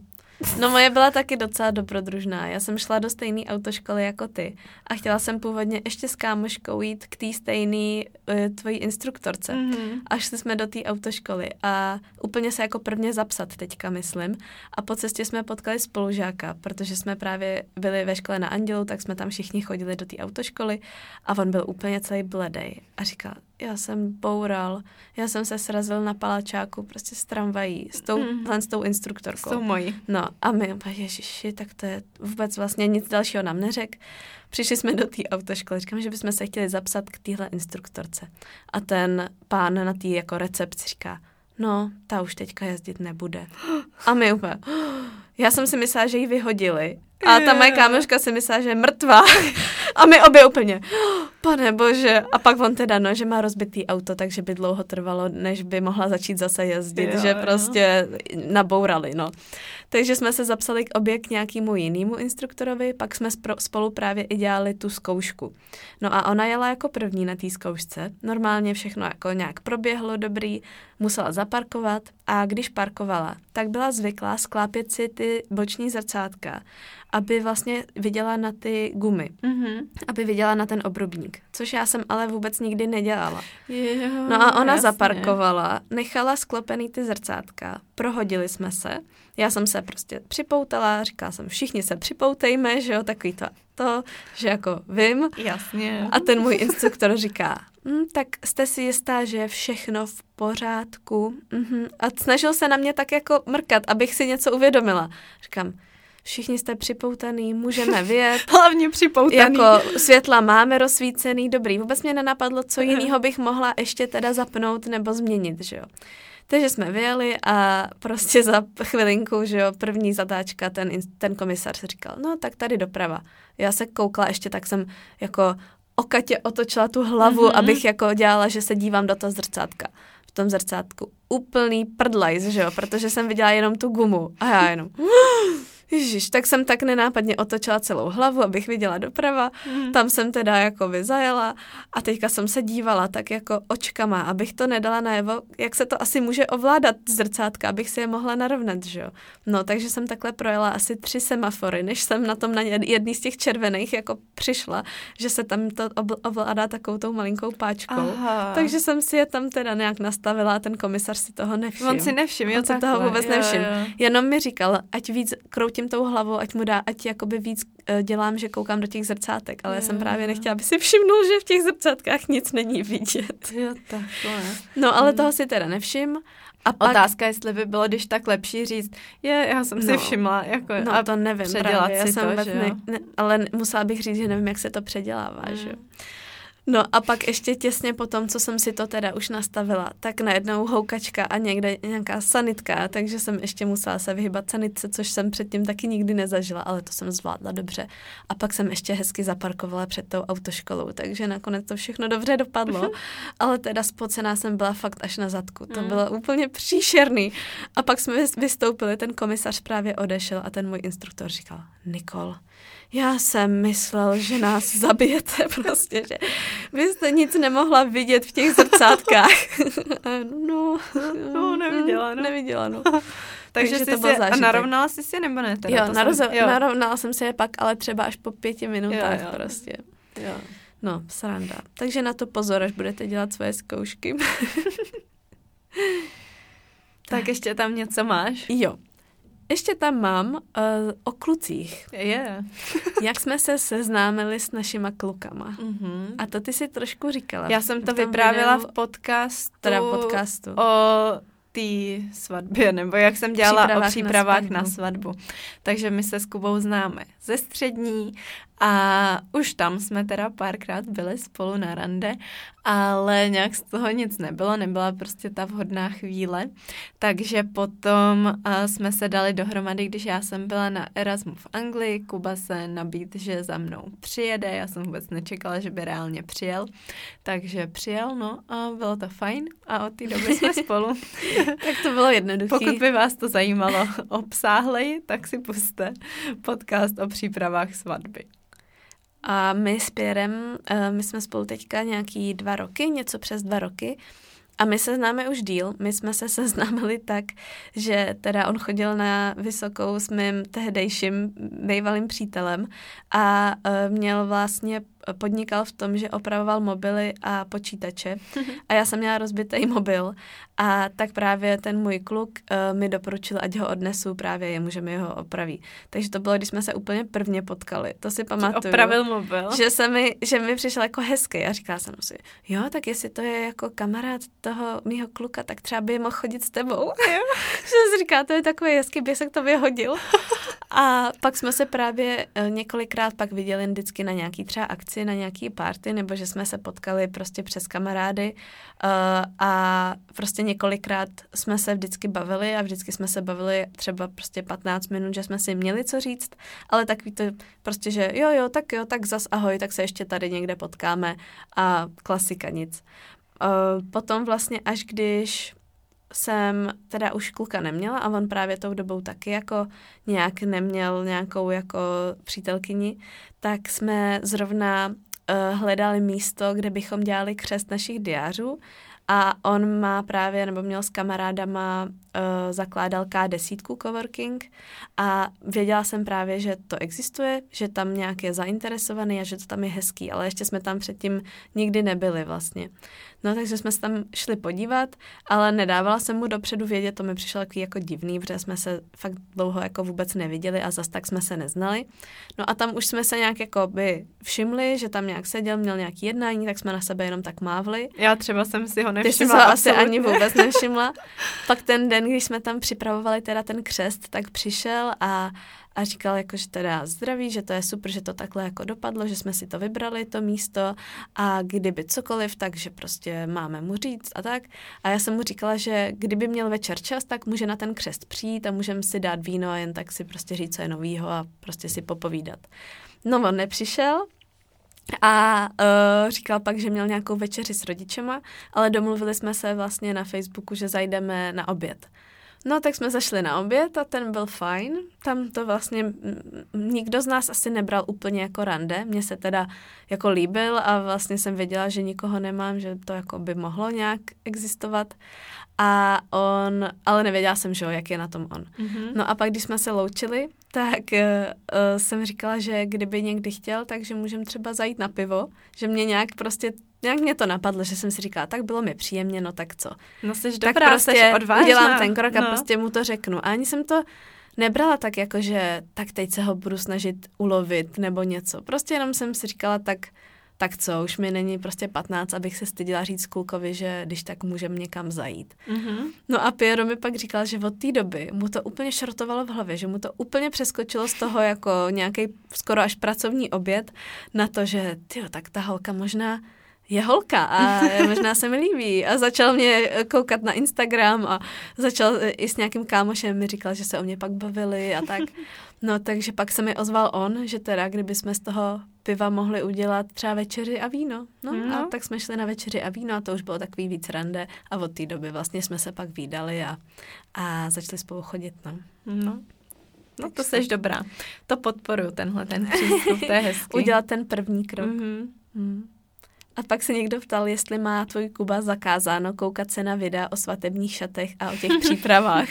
No moje byla taky docela dobrodružná. Já jsem šla do stejné autoškoly jako ty a chtěla jsem původně ještě s kámoškou jít k té stejné uh, tvojí instruktorce, mm-hmm. až jsme do té autoškoly a úplně se jako prvně zapsat teďka, myslím. A po cestě jsme potkali spolužáka, protože jsme právě byli ve škole na Andělu, tak jsme tam všichni chodili do té autoškoly a on byl úplně celý bledej a říkal, já jsem boural, já jsem se srazil na palačáku prostě s tramvají, s tou, mm. s tou instruktorkou. S tou mojí. No a my, ježiši, tak to je vůbec vlastně nic dalšího nám neřek. Přišli jsme do té autoškoly, říkám, že bychom se chtěli zapsat k téhle instruktorce. A ten pán na té jako recepci říká, no, ta už teďka jezdit nebude. A my úplně, já jsem si myslela, že ji vyhodili. A ta moje kámoška si myslela, že je mrtvá. A my obě úplně, pane bože. A pak on teda, no, že má rozbitý auto, takže by dlouho trvalo, než by mohla začít zase jezdit, jo, že prostě jo. nabourali, no. Takže jsme se zapsali k obě k nějakému jinému instruktorovi, pak jsme spolu právě i dělali tu zkoušku. No a ona jela jako první na té zkoušce. Normálně všechno jako nějak proběhlo dobrý, musela zaparkovat a když parkovala, tak byla zvyklá sklápět si ty boční zrcátka aby vlastně viděla na ty gumy, mm-hmm. aby viděla na ten obrubník, což já jsem ale vůbec nikdy nedělala. Jo, no a ona jasně. zaparkovala, nechala sklopený ty zrcátka, prohodili jsme se, já jsem se prostě připoutala, říkala jsem, všichni se připoutejme, že jo, takový to, to že jako vím. Jasně. A ten můj instruktor říká, hm, tak jste si jistá, že je všechno v pořádku. Mm-hmm. A snažil se na mě tak jako mrkat, abych si něco uvědomila. Říkám, všichni jste připoutaný, můžeme vyjet. Hlavně připoutaný. Jako světla máme rozsvícený, dobrý. Vůbec mě nenapadlo, co jiného bych mohla ještě teda zapnout nebo změnit, že jo. Takže jsme vyjeli a prostě za chvilinku, že jo, první zatáčka, ten, ten komisař říkal, no tak tady doprava. Já se koukla ještě, tak jsem jako okatě otočila tu hlavu, mm-hmm. abych jako dělala, že se dívám do toho zrcátka. V tom zrcátku úplný prdlajs, že jo, protože jsem viděla jenom tu gumu a já jenom Ježíš, tak jsem tak nenápadně otočila celou hlavu, abych viděla doprava. Mm. Tam jsem teda jako vyzajela a teďka jsem se dívala tak jako očkama, abych to nedala najevo, jak se to asi může ovládat zrcátka, abych si je mohla narovnat, že jo. No, takže jsem takhle projela asi tři semafory, než jsem na tom na jedný z těch červených jako přišla, že se tam to ovládá takovou tou malinkou páčkou. Aha. Takže jsem si je tam teda nějak nastavila a ten komisař si toho nevšiml. On si nevšiml, On si toho vůbec nevšiml. Jenom mi říkal, ať víc kroutím tou hlavou, ať mu dá, ať jakoby víc uh, dělám, že koukám do těch zrcátek, ale já jsem právě nechtěla, aby si všimnul, že v těch zrcátkách nic není vidět. Jo, takhle. No, ale hmm. toho si teda nevšim. A pak... Otázka, jestli by bylo, když tak lepší říct, je, já jsem si no, všimla, jako No a to nevím právě, já jsem to, ne, ne, ale musela bych říct, že nevím, jak se to předělává, hmm. že jo. No a pak ještě těsně po tom, co jsem si to teda už nastavila, tak najednou houkačka a někde nějaká sanitka, takže jsem ještě musela se vyhybat sanitce, což jsem předtím taky nikdy nezažila, ale to jsem zvládla dobře. A pak jsem ještě hezky zaparkovala před tou autoškolou, takže nakonec to všechno dobře dopadlo, ale teda spocená jsem byla fakt až na zadku. To mm. bylo úplně příšerný. A pak jsme vystoupili, ten komisař právě odešel a ten můj instruktor říkal, Nikol, já jsem myslel, že nás zabijete prostě, že vy jste nic nemohla vidět v těch zrcátkách. no, no, neviděla, no. Neviděla, no. Takže, Takže to bylo zážitek. A narovnala jsi si nebo ne? Teda, jo, naroze, jsem, jo, narovnala jsem si je pak, ale třeba až po pěti minutách jo, jo. prostě. Jo. No, sranda. Takže na to pozor, až budete dělat svoje zkoušky. tak ještě tam něco máš? Jo. Ještě tam mám uh, o klucích. Yeah. Jak jsme se seznámili s našima klukama. Mm-hmm. A to ty si trošku říkala. Já jsem to vyprávěla videu, v podcastu. Teda podcastu. O té svatbě, nebo jak jsem dělala přípravách o přípravách na svatbu. na svatbu. Takže my se s Kubou známe ze střední a už tam jsme teda párkrát byli spolu na rande, ale nějak z toho nic nebylo, nebyla prostě ta vhodná chvíle. Takže potom uh, jsme se dali dohromady, když já jsem byla na Erasmu v Anglii, Kuba se nabít, že za mnou přijede, já jsem vůbec nečekala, že by reálně přijel, takže přijel, no a bylo to fajn a od té doby jsme spolu. Tak to bylo jednoduché. Pokud by vás to zajímalo obsáhleji, tak si puste podcast o přípravách svatby. A my s Pierrem, eh, my jsme spolu teďka nějaký dva roky, něco přes dva roky. A my se známe už díl. My jsme se seznámili tak, že teda on chodil na vysokou s mým tehdejším bývalým přítelem a uh, měl vlastně podnikal v tom, že opravoval mobily a počítače a já jsem měla rozbitý mobil a tak právě ten můj kluk uh, mi doporučil, ať ho odnesu právě jemu, že mi ho opraví. Takže to bylo, když jsme se úplně prvně potkali. To si pamatuju. Opravil mobil? Že, se mi, že mi přišel jako hezký a říkala jsem si, jo, tak jestli to je jako kamarád toho mýho kluka, tak třeba by mohl chodit s tebou. že si říká, to je takový hezký běsek, to vyhodil. a pak jsme se právě uh, několikrát pak viděli vždycky na nějaký třeba akci akci, na nějaký party, nebo že jsme se potkali prostě přes kamarády uh, a prostě několikrát jsme se vždycky bavili a vždycky jsme se bavili třeba prostě 15 minut, že jsme si měli co říct, ale takový to prostě, že jo, jo, tak jo, tak zas ahoj, tak se ještě tady někde potkáme a klasika nic. Uh, potom vlastně až když jsem teda už kluka neměla a on právě tou dobou taky jako nějak neměl nějakou jako přítelkyni, tak jsme zrovna uh, hledali místo, kde bychom dělali křest našich diářů a on má právě, nebo měl s kamarádama, uh, zakládal K10 coworking a věděla jsem právě, že to existuje, že tam nějak je zainteresovaný a že to tam je hezký, ale ještě jsme tam předtím nikdy nebyli vlastně. No takže jsme se tam šli podívat, ale nedávala jsem mu dopředu vědět, to mi přišlo takový jako divný, protože jsme se fakt dlouho jako vůbec neviděli a zas tak jsme se neznali. No a tam už jsme se nějak jako by všimli, že tam nějak seděl, měl nějaký jednání, tak jsme na sebe jenom tak mávli. Já třeba jsem si ho nevšimla. Ty jsi se asi ani vůbec nevšimla. Pak ten den, když jsme tam připravovali teda ten křest, tak přišel a a říkal jako, že teda zdraví, že to je super, že to takhle jako dopadlo, že jsme si to vybrali, to místo a kdyby cokoliv, takže prostě máme mu říct a tak. A já jsem mu říkala, že kdyby měl večer čas, tak může na ten křest přijít a můžeme si dát víno a jen tak si prostě říct, co je novýho a prostě si popovídat. No on nepřišel, a uh, říkal pak, že měl nějakou večeři s rodičema, ale domluvili jsme se vlastně na Facebooku, že zajdeme na oběd. No, tak jsme zašli na oběd a ten byl fajn. Tam to vlastně nikdo z nás asi nebral úplně jako rande. Mně se teda jako líbil a vlastně jsem věděla, že nikoho nemám, že to jako by mohlo nějak existovat. A on, ale nevěděla jsem, že jo, jak je na tom on. Mm-hmm. No a pak, když jsme se loučili, tak uh, jsem říkala, že kdyby někdy chtěl, takže můžeme třeba zajít na pivo, že mě nějak prostě nějak mě to napadlo, že jsem si říkala, tak bylo mi příjemně, no tak co. No jsi dobrá, tak prostě jsi odvážná. udělám ten krok a no. prostě mu to řeknu. A ani jsem to nebrala tak jako, že tak teď se ho budu snažit ulovit nebo něco. Prostě jenom jsem si říkala, tak tak co, už mi není prostě 15, abych se styděla říct Kulkovi, že když tak můžeme někam zajít. Mm-hmm. No a Piero mi pak říkal, že od té doby mu to úplně šrotovalo v hlavě, že mu to úplně přeskočilo z toho jako nějaký skoro až pracovní oběd na to, že tyjo, tak ta holka možná je holka a možná se mi líbí. A začal mě koukat na Instagram a začal i s nějakým kámošem mi říkal, že se o mě pak bavili a tak. No takže pak se mi ozval on, že teda kdyby jsme z toho piva mohli udělat třeba večeři a víno. No, no. a tak jsme šli na večeři a víno a to už bylo takový víc rande a od té doby vlastně jsme se pak výdali a, a začali spolu chodit. No. no. No to seš dobrá. To podporuju, tenhle ten přístup, to je hezký. Udělat ten první krok. Mm-hmm. Mm. A pak se někdo ptal, jestli má tvůj Kuba zakázáno koukat se na videa o svatebních šatech a o těch přípravách.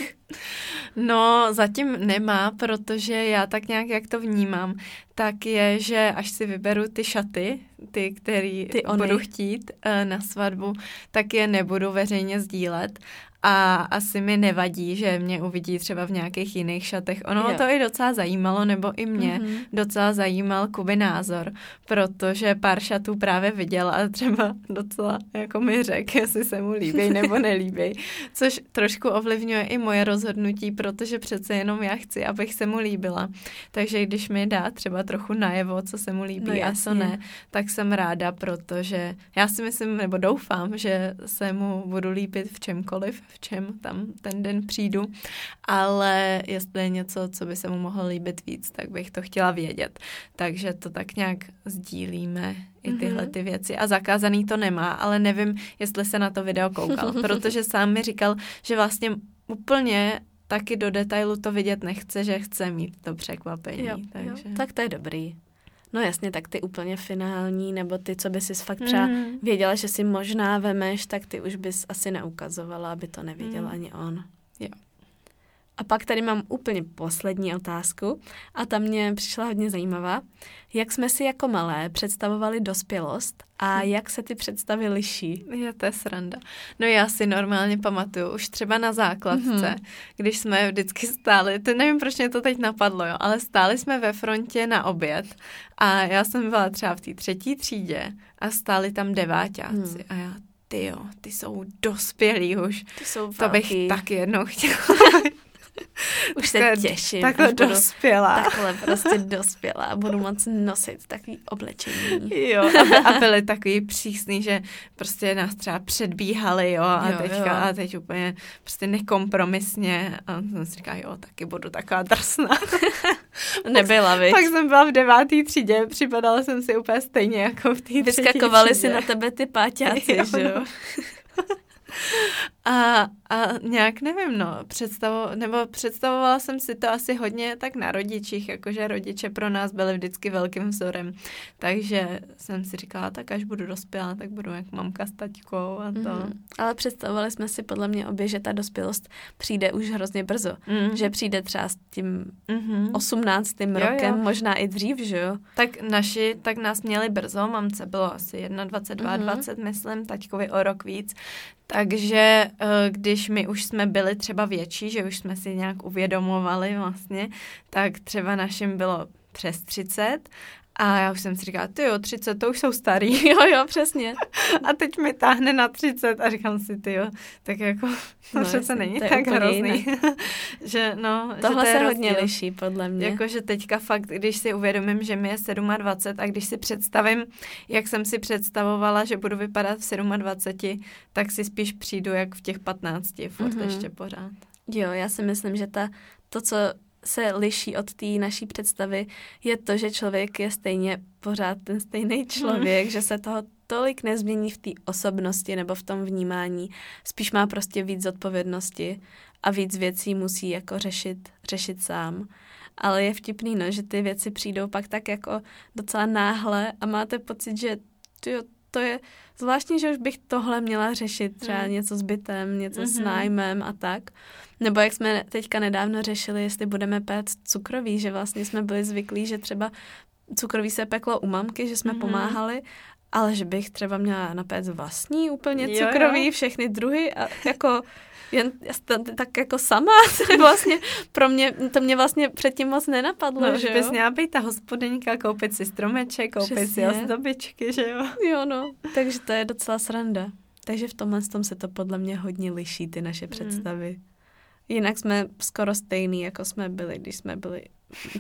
No, zatím nemá, protože já tak nějak, jak to vnímám, tak je, že až si vyberu ty šaty, ty, který ty budu chtít uh, na svatbu, tak je nebudu veřejně sdílet a asi mi nevadí, že mě uvidí třeba v nějakých jiných šatech. Ono jo. to i docela zajímalo, nebo i mě mm-hmm. docela zajímal Kuby názor, protože pár šatů právě viděl a třeba docela jako mi řekl, jestli se mu líbí nebo nelíbí, což trošku ovlivňuje i moje rozhodnutí, protože přece jenom já chci, abych se mu líbila. Takže když mi dá třeba trochu najevo, co se mu líbí no, a co ne, tak jsem ráda, protože já si myslím, nebo doufám, že se mu budu líbit v čemkoliv, v čem tam ten den přijdu, ale jestli je něco, co by se mu mohlo líbit víc, tak bych to chtěla vědět. Takže to tak nějak sdílíme i mhm. tyhle ty věci. A zakázaný to nemá, ale nevím, jestli se na to video koukal, protože sám mi říkal, že vlastně úplně taky do detailu to vidět nechce, že chce mít to překvapení. Jo, takže... jo. Tak to je dobrý. No jasně, tak ty úplně finální, nebo ty, co by si fakt třeba mm. věděla, že si možná vemeš, tak ty už bys asi neukazovala, aby to nevěděl mm. ani on. A pak tady mám úplně poslední otázku a ta mě přišla hodně zajímavá. Jak jsme si jako malé představovali dospělost a hm. jak se ty představy liší? Je to je sranda. No já si normálně pamatuju, už třeba na základce, mm-hmm. když jsme vždycky stáli, to nevím, proč mě to teď napadlo, jo, ale stáli jsme ve frontě na oběd a já jsem byla třeba v té třetí třídě a stáli tam deváťáci mm. a já ty jo, ty jsou dospělí už. Ty jsou To bych taky jednou chtěla. Už se těším. Takhle dospělá. Takhle prostě dospělá budu moc nosit takový oblečení. Jo, a, a byli takový přísný, že prostě nás třeba předbíhali, jo, a, jo, teďka, jo. a teď úplně prostě nekompromisně a jsem si říkala, jo, taky budu taková drsná. Nebyla, víš? Pak jsem byla v devátý třídě, připadala jsem si úplně stejně jako v té Vyskakovali si na tebe ty páťáci, jo, že jo? No. A, a nějak nevím, no, představo, nebo představovala jsem si to asi hodně tak na rodičích, jakože rodiče pro nás byli vždycky velkým vzorem, takže jsem si říkala, tak až budu dospělá, tak budu jak mamka s taťkou a to. Mm-hmm. Ale představovali jsme si podle mě obě, že ta dospělost přijde už hrozně brzo, mm-hmm. že přijde třeba s tím mm-hmm. 18. Jo, rokem, jo. možná i dřív, že jo? Tak naši, tak nás měli brzo, mamce bylo asi 21, mm-hmm. 20, myslím, taťkovi o rok víc, takže eh, když my už jsme byli třeba větší, že už jsme si nějak uvědomovali vlastně, tak třeba našim bylo přes 30 a já už jsem si říkala, ty jo, 30, to už jsou starý. jo, jo, přesně. A teď mi táhne na 30 a říkám si, ty jo, tak jako to no, přece není to tak hrozný. že no, Tohle že to se hodně rozdíl. liší, podle mě. Jakože teďka fakt, když si uvědomím, že mi je 27 a když si představím, jak jsem si představovala, že budu vypadat v 27, tak si spíš přijdu jak v těch 15, furt mm-hmm. ještě pořád. Jo, já si myslím, že ta, to, co se liší od té naší představy, je to, že člověk je stejně pořád ten stejný člověk, mm. že se toho tolik nezmění v té osobnosti nebo v tom vnímání. Spíš má prostě víc zodpovědnosti a víc věcí musí jako řešit, řešit sám. Ale je vtipný, no, že ty věci přijdou pak tak jako docela náhle a máte pocit, že tyjo, to je zvláštní, že už bych tohle měla řešit, třeba mm. něco s bytem, něco mm-hmm. s mhm. nájmem a tak. Nebo jak jsme teďka nedávno řešili, jestli budeme péct cukroví, že vlastně jsme byli zvyklí, že třeba cukroví se peklo u mamky, že jsme mm-hmm. pomáhali, ale že bych třeba měla napéct vlastní úplně cukroví, jo, jo. všechny druhy a jako jen tak jako sama, vlastně pro mě, to mě vlastně předtím moc nenapadlo, no, že bys měla být ta hospodyňka, koupit si stromeček, koupit Přesně. si ozdobičky, že jo? Jo, no, takže to je docela sranda. Takže v tomhle tom se to podle mě hodně liší, ty naše hmm. představy. Mm. Jinak jsme skoro stejný, jako jsme byli, když jsme byli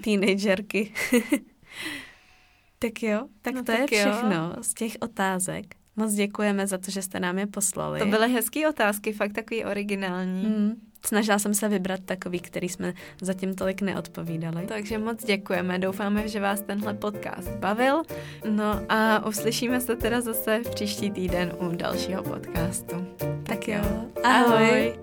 teenagerky. tak jo, tak no to tak je všechno jo. z těch otázek. Moc děkujeme za to, že jste nám je poslali. To byly hezké otázky, fakt takový originální. Mm. Snažila jsem se vybrat takový, který jsme zatím tolik neodpovídali. Takže moc děkujeme, doufáme, že vás tenhle podcast bavil. No a uslyšíme se teda zase v příští týden u dalšího podcastu. Tak jo, ahoj. ahoj.